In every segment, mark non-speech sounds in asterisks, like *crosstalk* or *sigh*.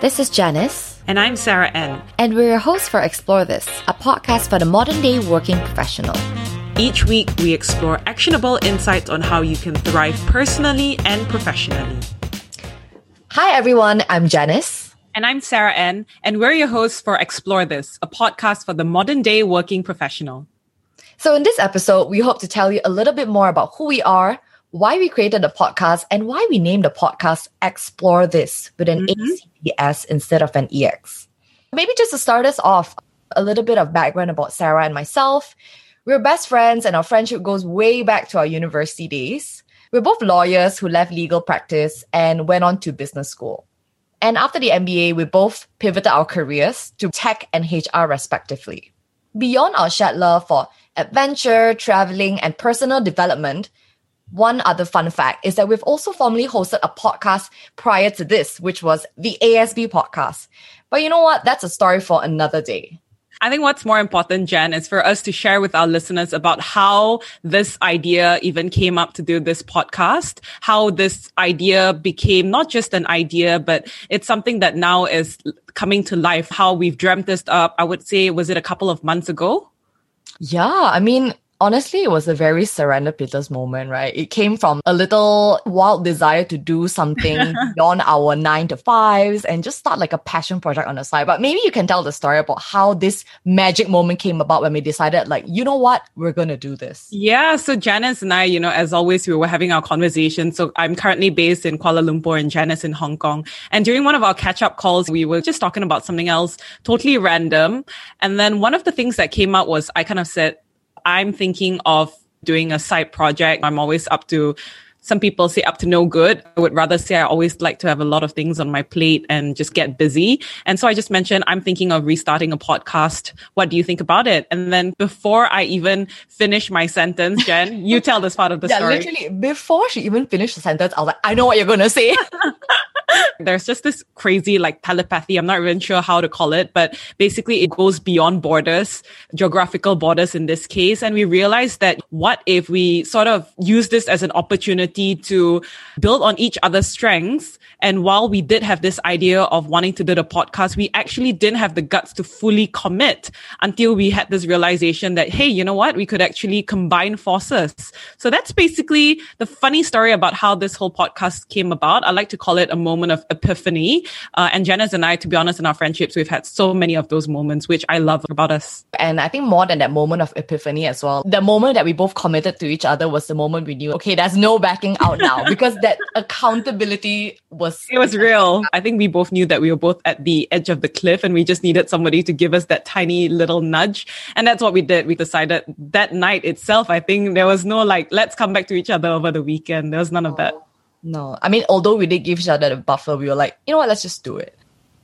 This is Janice. And I'm Sarah N. And we're your hosts for Actsplore This, a podcast for the modern day working professional. Each week, we explore actionable insights on how you can thrive personally and professionally. Hi, everyone. I'm Janice. And I'm Sarah N. And we're your hosts for Actsplore This, a podcast for the modern day working professional. So, in this episode, we hope to tell you a little bit more about who we are, why we created the podcast and why we named the podcast Actsplore This with an mm-hmm. ACTS instead of an EX. Maybe just to start us off, a little bit of background about Sarah and myself. We're best friends and our friendship goes way back to our university days. We're both lawyers who left legal practice and went on to business school. And after the MBA, we both pivoted our careers to tech and HR respectively. Beyond our shared love for adventure, traveling, and personal development, one other fun fact is that we've also formally hosted a podcast prior to this, which was the ASB podcast. But you know what? That's a story for another day. I think what's more important, Jen, is for us to share with our listeners about how this idea even came up to do this podcast, how this idea became not just an idea, but it's something that now is coming to life, how we've dreamt this up. I would say, was it a couple of months ago? Yeah, I mean, honestly, it was a very serendipitous moment, right? It came from a little wild desire to do something *laughs* beyond our nine to fives and just start like a passion project on the side. But maybe you can tell the story about how this magic moment came about when we decided, like, you know what, we're going to do this. Yeah. So Janice and I, you know, as always, we were having our conversation. So I'm currently based in Kuala Lumpur and Janice in Hong Kong. And during one of our catch up calls, we were just talking about something else totally random. And then one of the things that came out was I kind of said, I'm thinking of doing a side project. I'm always up to some people say up to no good. I would rather say I always like to have a lot of things on my plate and just get busy. And so I just mentioned I'm thinking of restarting a podcast. What do you think about it? And then before I even finish my sentence, Jen, *laughs* you tell this part of the yeah, story. Literally, before she even finished the sentence, I was like, I know what you're gonna say. *laughs* There's just this crazy like telepathy. I'm not even sure how to call it, but basically it goes beyond borders, geographical borders in this case. And we realized that what if we sort of use this as an opportunity to build on each other's strengths? And while we did have this idea of wanting to do the podcast, we actually didn't have the guts to fully commit until we had this realization that, hey, you know what? We could actually combine forces. So that's basically the funny story about how this whole podcast came about. I like to call it a moment moment of epiphany. Uh, and Janice and I, to be honest, in our friendships, we've had so many of those moments, which I love about us. And I think more than that moment of epiphany as well, the moment that we both committed to each other was the moment we knew, okay, there's no backing out now *laughs* because that accountability was. It was real. I think we both knew that we were both at the edge of the cliff and we just needed somebody to give us that tiny little nudge. And that's what we did. We decided that night itself, I think there was no like, let's come back to each other over the weekend. There was none of that. No, I mean, although we did give each other the buffer, we were like, you know what, let's just do it.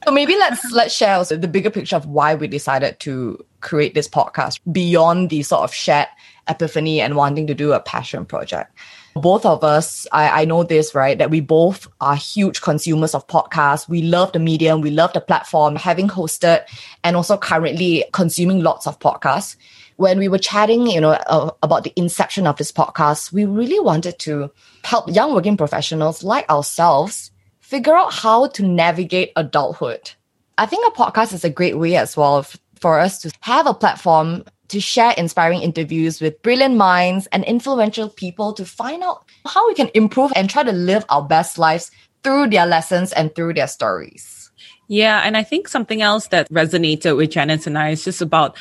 So maybe let's *laughs* let's share also the bigger picture of why we decided to create this podcast beyond the sort of shared epiphany and wanting to do a passion project. Both of us, I, I know this, right? That we both are huge consumers of podcasts. We love the medium, we love the platform, having hosted and also currently consuming lots of podcasts when we were chatting, you know, uh, about the inception of this podcast, we really wanted to help young working professionals like ourselves figure out how to navigate adulthood. I think a podcast is a great way as well for us to have a platform to share inspiring interviews with brilliant minds and influential people to find out how we can improve and try to live our best lives through their lessons and through their stories. Yeah, and I think something else that resonated with Janice and I is just about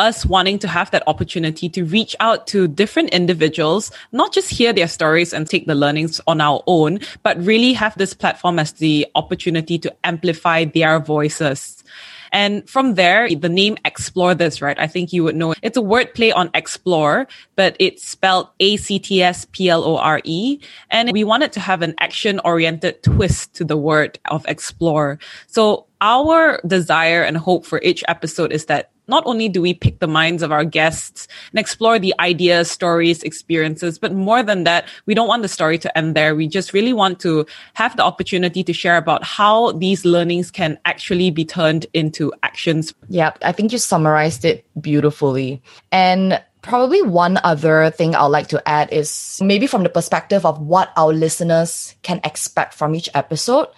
us wanting to have that opportunity to reach out to different individuals, not just hear their stories and take the learnings on our own, but really have this platform as the opportunity to amplify their voices. And from there, the name Actsplore This, right? I think you would know it's a word play on explore, but it's spelled A-C-T-S-P-L-O-R-E. And we wanted to have an action oriented twist to the word of explore. So our desire and hope for each episode is that not only do we pick the minds of our guests and explore the ideas, stories, experiences, but more than that, we don't want the story to end there. We just really want to have the opportunity to share about how these learnings can actually be turned into actions. Yeah, I think you summarized it beautifully. And Probably one other thing I'd like to add is maybe from the perspective of what our listeners can expect from each episode.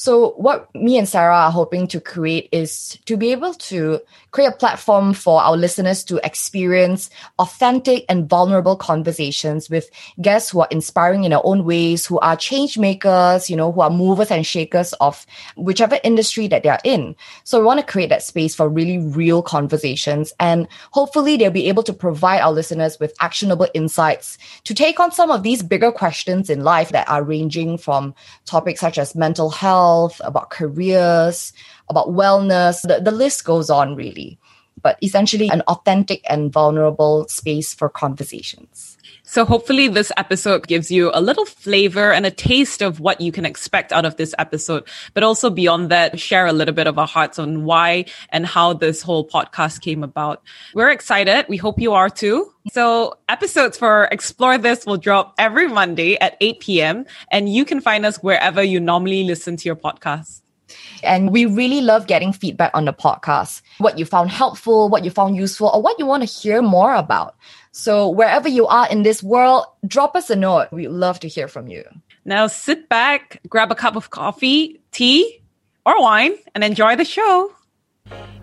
So, what me and Sarah are hoping to create is to be able to create a platform for our listeners to experience authentic and vulnerable conversations with guests who are inspiring in their own ways, who are change makers, you know, who are movers and shakers of whichever industry that they're in. So, we want to create that space for really real conversations. And hopefully, they'll be able to provide our listeners with actionable insights to take on some of these bigger questions in life that are ranging from topics such as mental health health, about careers, about wellness. The, the list goes on really. But essentially, an authentic and vulnerable space for conversations. So hopefully this episode gives you a little flavor and a taste of what you can expect out of this episode. But also beyond that, share a little bit of our hearts on why and how this whole podcast came about. We're excited. We hope you are too. So episodes for Actsplore This will drop every Monday at 8 p.m. And you can find us wherever you normally listen to your podcast. And we really love getting feedback on the podcast, what you found helpful, what you found useful, or what you want to hear more about. So wherever you are in this world, drop us a note. We'd love to hear from you. Now sit back, grab a cup of coffee, tea, or wine, and enjoy the show.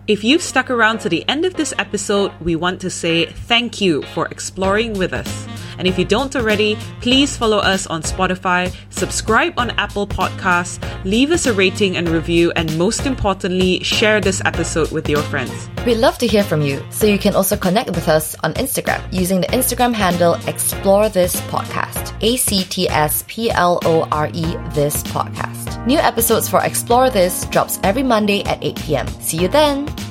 If you've stuck around to the end of this episode, we want to say thank you for exploring with us. And if you don't already, please follow us on Spotify, subscribe on Apple Podcasts, leave us a rating and review, and most importantly, share this episode with your friends. We'd love to hear from you, so you can also connect with us on Instagram using the Instagram handle Actsplore This Podcast. A C T S P L O R E This Podcast. New episodes for Actsplore This drops every Monday at 8 p.m. See you then!